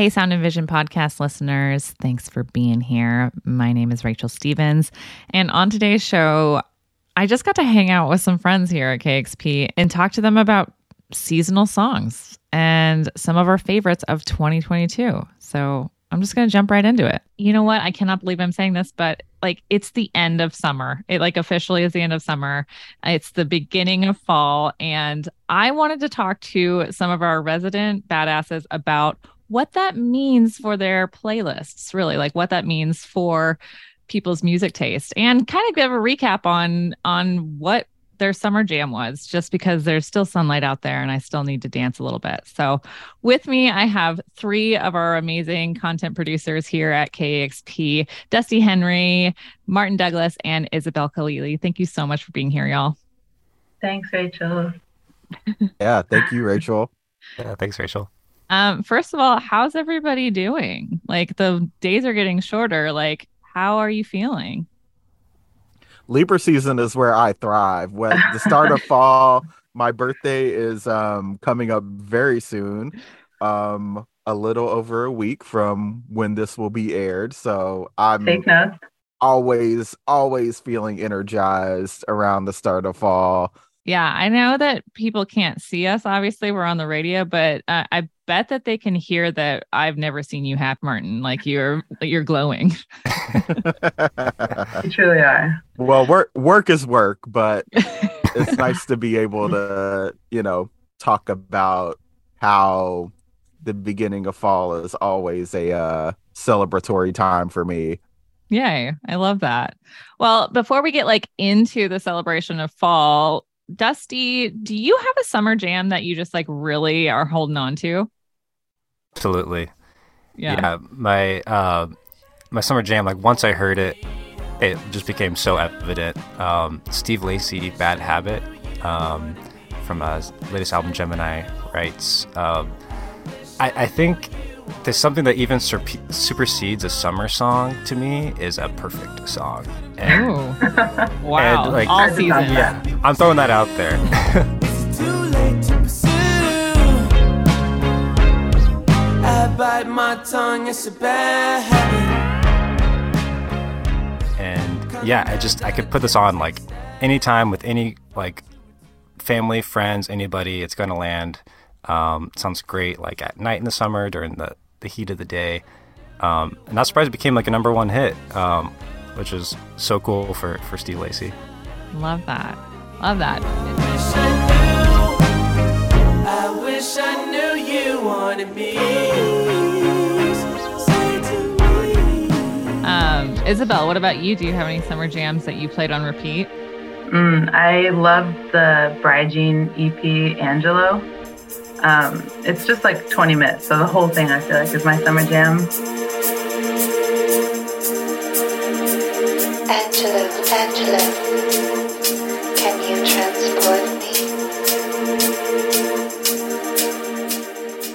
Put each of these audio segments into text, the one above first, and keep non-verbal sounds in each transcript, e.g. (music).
Hey, Sound and Vision podcast listeners, thanks for being here. My name is Rachel Stevens. And on today's show, I just got to hang out with some friends here at KEXP and talk to them about seasonal songs and some of our favorites of 2022. So I'm just going to jump right into it. You know what? I cannot believe I'm saying this, but like it's the end of summer. It like officially is the end of summer. It's the beginning of fall. And I wanted to talk to some of our resident badasses about what that means for their playlists, really, like what that means for people's music taste and kind of give a recap on on what their summer jam was just because there's still sunlight out there and I still need to dance a little bit. So, with me, I have three of our amazing content producers here at KEXP Dusty Henry, Martin Douglas, and Isabel Khalili. Thank you so much for being here, y'all. Thanks, Rachel. (laughs) yeah, thank you, Rachel. Yeah, thanks, Rachel. Um, first of all, how's everybody doing? Like the days are getting shorter. Like, how are you feeling? Libra season is where I thrive. When the start of (laughs) fall, my birthday is um, coming up very soon. Um, a little over a week from when this will be aired. So I'm always, always feeling energized around the start of fall. Yeah, I know that people can't see us. Obviously, we're on the radio, but uh, I bet that they can hear that I've never seen you half Martin. Like you're you're glowing. (laughs) (laughs) you truly are. Well, work work is work, but (laughs) it's nice to be able to, you know, talk about how the beginning of fall is always a uh, celebratory time for me. Yay, I love that. Well, before we get like into the celebration of fall, Dusty, do you have a summer jam that you just like really are holding on to? Absolutely. Yeah. yeah my uh, my summer jam, like once I heard it, it just became so evident. Um, Steve Lacy, Bad Habit, um, from his latest album Gemini Rights. Um, I, I think there's something that even supersedes a summer song to me is a perfect song. And, oh. (laughs) wow! And, like, All season. Yeah, I'm throwing that out there. It's too late to pursue. I bite my tongue, it's so bad. And yeah, I just I could put this on like anytime with any like family, friends, anybody. It's gonna land. Um, sounds great, like at night in the summer during the, the heat of the day. Um, and not surprised it became like a number one hit, um, which is so cool for, for Steve Lacy. Love that. Love that. I wish I knew you wanted me. Um, Isabel, what about you? Do you have any summer jams that you played on repeat? Mm, I love the Brijean EP Angelo. Um, it's just like 20 minutes. So the whole thing I feel like is my summer jam. Angelo, Angelo, can you transport me?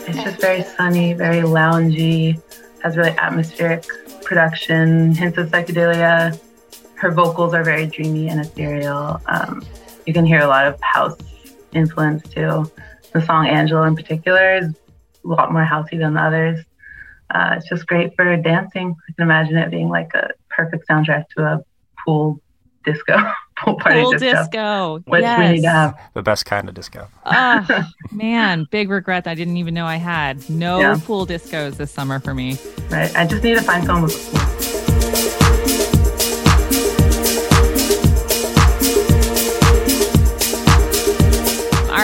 It's just very sunny, very loungy, has really atmospheric production, hints of psychedelia. Her vocals are very dreamy and ethereal. Um, you can hear a lot of house influence too the song Angelo in particular is a lot more housey than the others. Uh, it's just great for dancing. I can imagine it being like a perfect soundtrack to a pool disco, (laughs) pool party pool disco, disco. which yes. we need to have. The best kind of disco. Oh (laughs) man, big regret I didn't even know I had no yeah. pool discos this summer for me. Right, I just need to find someone with a pool.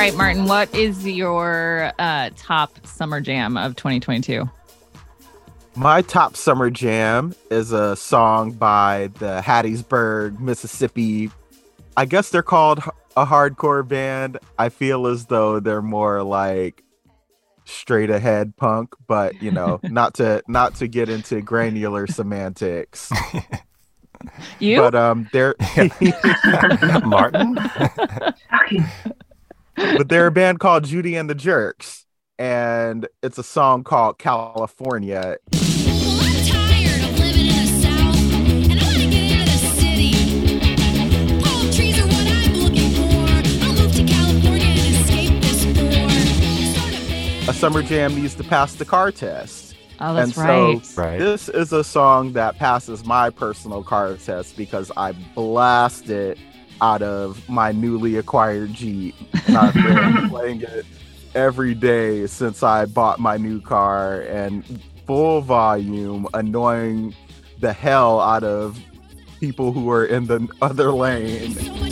Right, Martin, what is your uh, top summer jam of 2022? My top summer jam is a song by the Hattiesburg, Mississippi. I guess they're called a hardcore band. I feel as though they're more like straight ahead punk, but you know, (laughs) not to not to get into granular semantics. You? But um they're (laughs) Martin (laughs) but they're a band called Judy and the Jerks, and it's a song called California. A summer jam needs to pass the car test. Oh, that's And so- right. Right. This is a song that passes my personal car test because I blast it out of my newly acquired Jeep. And I've been (laughs) playing it every day since I bought my new car and full volume, annoying the hell out of people who are in the other lane.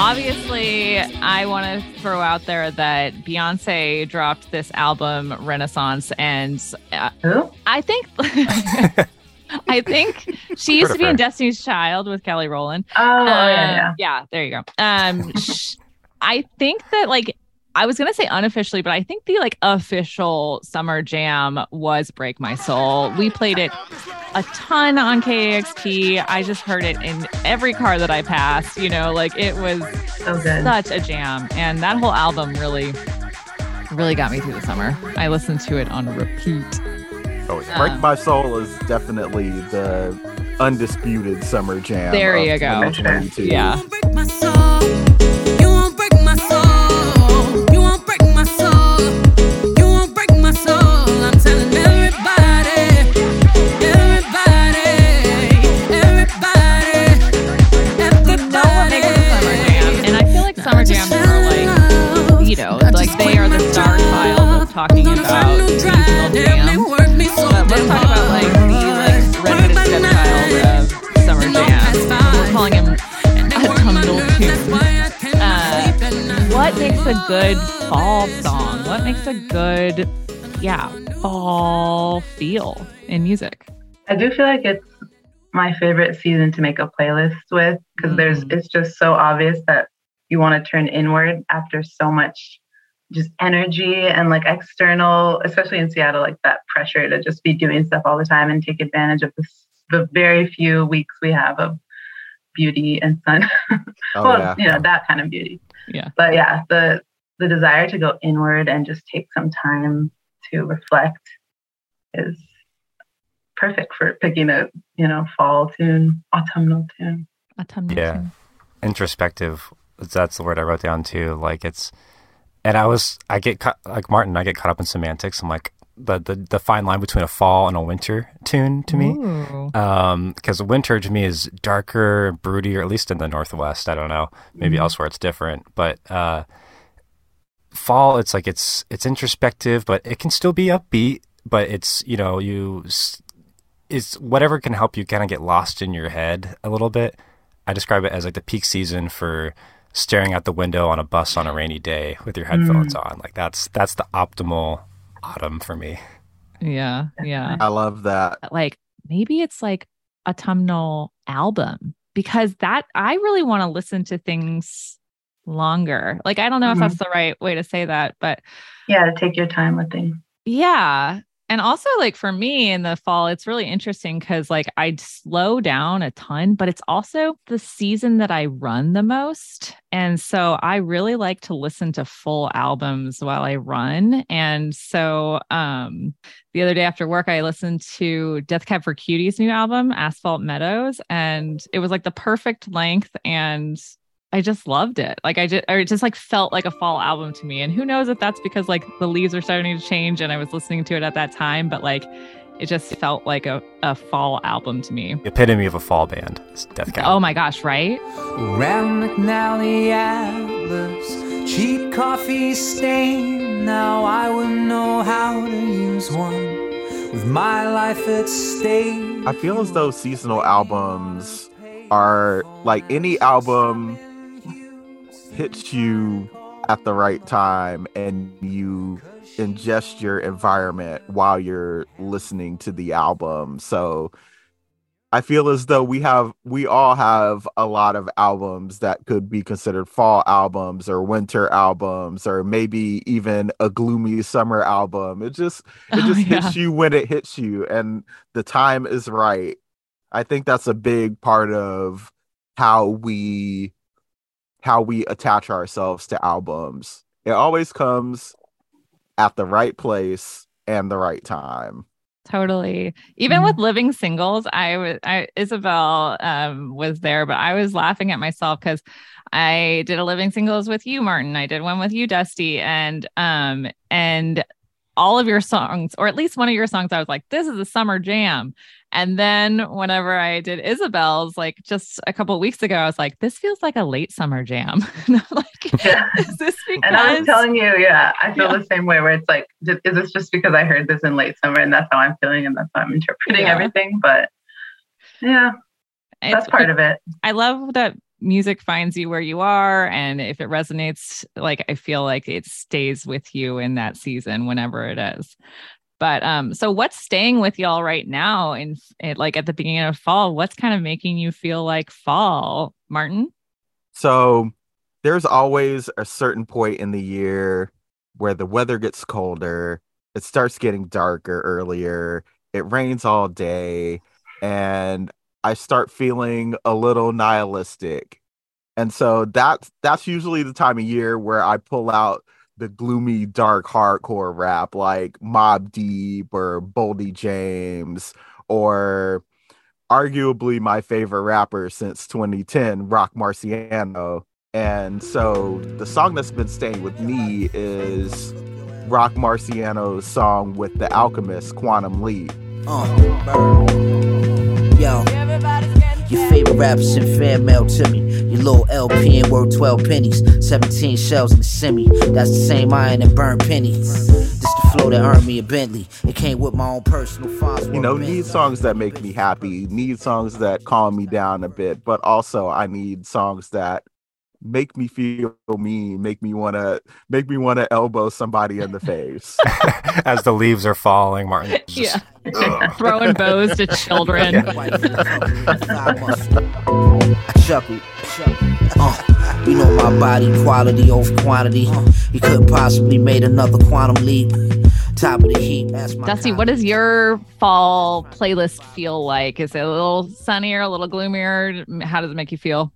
Obviously, I want to throw out there that Beyonce dropped this album Renaissance, and uh, Who? I think. (laughs) I think she used to be in Destiny's Child with Kelly Rowland. Oh, oh, yeah, Um, yeah. yeah, there you go. Um, sh- I think that like I was gonna say unofficially, but I think the like official summer jam was "Break My Soul." We played it a ton on KEXP. I just heard it in every car that I passed. You know, like it was So good. such a jam, and that whole album really, really got me through the summer. I listened to it on repeat. Oh, yeah. Break Um, My Soul is definitely the undisputed summer jam. There you go. Yeah. A good fall song? What makes a good, yeah, fall feel in music? I do feel like it's my favorite season to make a playlist with because there's Mhm. it's just so obvious that you want to turn inward after so much just energy and like external, especially in Seattle, like that pressure to just be doing stuff all the time and take advantage of this, the very few weeks we have of beauty and sun. (laughs) Oh, well, yeah. you know, that kind of beauty. Yeah. But yeah, the the desire to go inward and just take some time to reflect is perfect for picking a, you know, fall tune, autumnal tune. Autumnal Yeah. tune. introspective that's the word i wrote down too like it's and i was i get caught like martin i get caught up in semantics i'm like the the, the fine line between a fall and a winter tune to me. Ooh. um because winter to me is darker broodier at least in the northwest. I don't know. Maybe Mm-hmm. elsewhere it's different. But uh fall it's like it's it's introspective but it can still be upbeat. But it's you know you it's whatever can help you kind of get lost in your head a little bit. I describe it as like the peak season for staring out the window on a bus on a rainy day with your headphones on. Like that's that's the optimal autumn for me Yeah, yeah. I love that. Like maybe it's like autumnal album because that I really want to listen to things longer. Like I don't know if mm-hmm. that's the right way to say that, but Yeah, take your time with things. yeah. And also like for me in the fall, it's really interesting because like I'd slow down a ton, but it's also the season that I run the most. And so I really like to listen to full albums while I run. And so um the other day after work, I listened to Death Cab for Cutie's new album, Asphalt Meadows, and it was like the perfect length and I just loved it. Like I just, or it just like felt like a fall album to me. And who knows if that's because like the leaves are starting to change and I was listening to it at that time, but like it just felt like a, a fall album to me. the epitome of a fall band is death cab Oh my gosh, right? Rand McNally Atlas, cheap coffee stain. Now I would know how to use one with my life at stake. I feel as though seasonal albums are like any album hits you at the right time and you ingest your environment while you're listening to the album. So I feel as though we have we all have a lot of albums that could be considered fall albums or winter albums or maybe even a gloomy summer album. It just (laughs) it Oh, just yeah. hits you when it hits you and the time is right. I think that's a big part of how we how we attach ourselves to albums. It always comes at the right place and the right time. Totally. Even Mhm. with living singles, I was I Isabel um was there, but I was laughing at myself because I did a living singles with you, Martin. I did one with you, Dusty, and um and all of your songs, or at least one of your songs, I was like, this is a summer jam. And then whenever I did Isabel's, like just a couple of weeks ago, I was like, this feels like a late summer jam. (laughs) and I'm like, Yeah. (laughs) is this because And I was telling you, yeah, I feel Yeah. the same way where it's like, is this just because I heard this in late summer and that's how I'm feeling and that's how I'm interpreting Yeah. everything? But yeah, that's it's- part of it. I love that music finds you where you are and if it resonates like I feel like it stays with you in that season whenever it is. But um so what's staying with y'all right now in like at the beginning of fall? What's kind of making you feel like fall, Martin? So there's always a certain point in the year where the weather gets colder, it starts getting darker earlier, it rains all day, and I start feeling a little nihilistic. And so that's that's usually the time of year where I pull out the gloomy, dark hardcore rap like Mobb Deep or Boldy James or arguably my favorite rapper since 2010, Roc Marciano. And so the song that's been staying with me is Roc Marciano's song with the Alchemist, Quantum Leap. Uh. Yo. Your favorite rapper sent fan mail to me. Your little LP and worth 12 pennies. 17 shells in the semi. That's the same iron that burned pennies. This the flow that earned me a Bentley. It came with my own personal funds. You know, need songs that make me happy, need songs that calm me down a bit, but also I need songs that make me feel mean, make me want to make me want to elbow somebody in the face. (laughs) As the leaves are falling, Martin. Just, Yeah. (laughs) Throwing bows to (laughs) children. I chuckled. Uh, you know my body quality over quantity. You couldn't possibly made another quantum leap. Top of the heap. That's my Dusty, what does your fall playlist feel like? Is it a little sunnier, a little gloomier? How does it make you feel?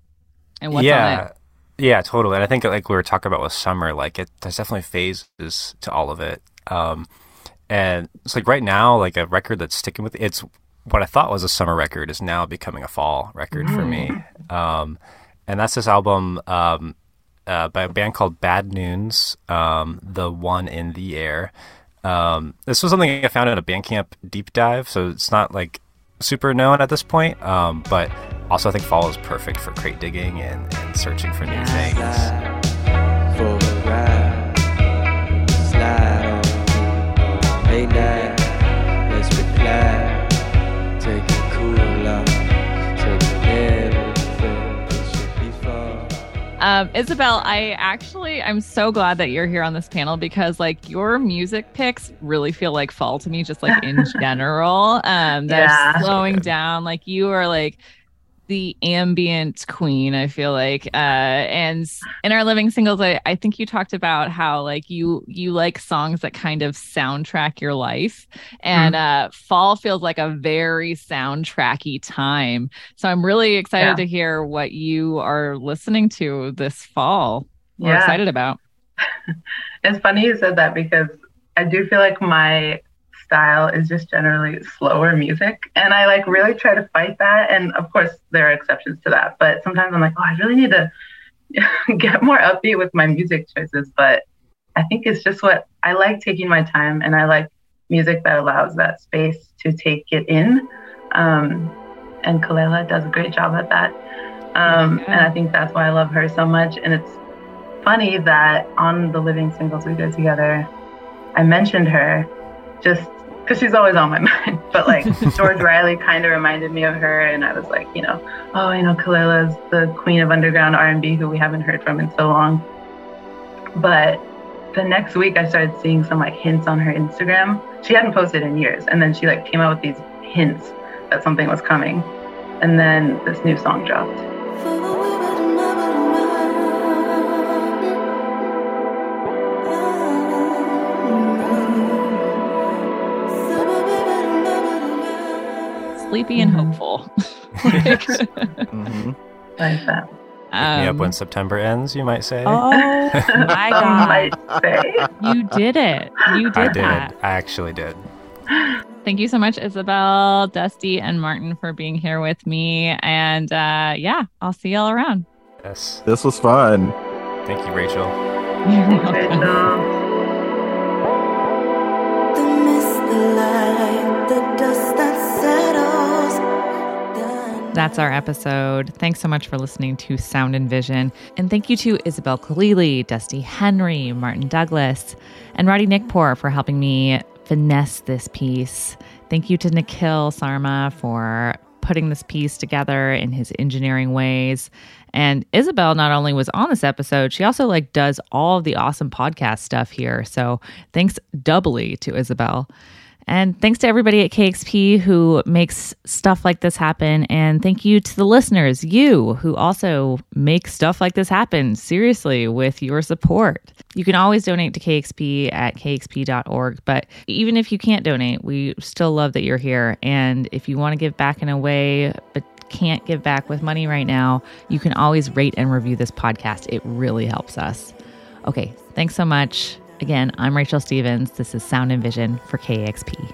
And what's on yeah. it? Yeah, totally. And I think like we were talking about with summer, like it there's definitely phases to all of it. Um and it's like right now, like a record that's sticking with it's what I thought was a summer record is now becoming a fall record for me. Um and that's this album um uh, by a band called Bad Noons, um, the one in the air. Um, this was something I found in a Bandcamp deep dive, so it's not like super known at this point. Um, but also, I think fall is perfect for crate digging and, and searching for new things. Um, Isabel, I actually I'm so glad that you're here on this panel because like your music picks really feel like fall to me, just like in (laughs) general. Um, they're Yeah. slowing down. Like you are like the ambient queen. I feel like, uh, and in our living singles, I, I think you talked about how like you you like songs that kind of soundtrack your life, and uh, fall feels like a very soundtracky time. So I'm really excited Yeah. to hear what you are listening to this fall. We're Yeah. excited about. (laughs) It's funny you said that because I do feel like my style is just generally slower music. And I like really try to fight that. And of course, there are exceptions to that. But sometimes I'm like, oh, I really need to (laughs) get more upbeat with my music choices. But I think it's just what I like taking my time and I like music that allows that space to take it in. Um, and Kelela does a great job at that. Um, Yeah. And I think that's why I love her so much. And it's funny that on the living singles we did together, I mentioned her just because she's always on my (laughs) mind. But like (laughs) George Riley kind of reminded me of her, and I was like, you know, oh, you know, Kelela's the queen of underground R&B who we haven't heard from in so long. But the next week, I started seeing some like hints on her Instagram. She hadn't posted in years, and then she like came out with these hints that something was coming, and then this new song dropped. Sleepy and Mhm. hopeful. (laughs) Like, Mhm. Like that. Pick me up um, when September ends, you might say. Oh (laughs) my (laughs) god! might say. You did it. You did I did. that. I actually did. Thank you so much, Isabel, Dusty, and Martin for being here with me. And uh, yeah, I'll see y'all around. Yes. This was fun. Thank you, Rachel. Thanks, Rachel. That's our episode. Thanks so much for listening to Sound and Vision. And thank you to Isabel Khalili, Dusty Henry, Martin Douglas, and Roddy Nickpour for helping me finesse this piece. Thank you to Nikhil Sarma for putting this piece together in his engineering ways. And Isabel not only was on this episode, she also like does all of the awesome podcast stuff here. So thanks doubly to Isabel. And thanks to everybody at KEXP who makes stuff like this happen. And thank you to the listeners, you who also make stuff like this happen, seriously, with your support. You can always donate to KEXP at kexp.org. But even if you can't donate, we still love that you're here. And if you want to give back in a way, but can't give back with money right now, you can always rate and review this podcast. It really helps us. Okay, thanks so much. Again, I'm Rachel Stevens. This is Sound and Vision for KEXP.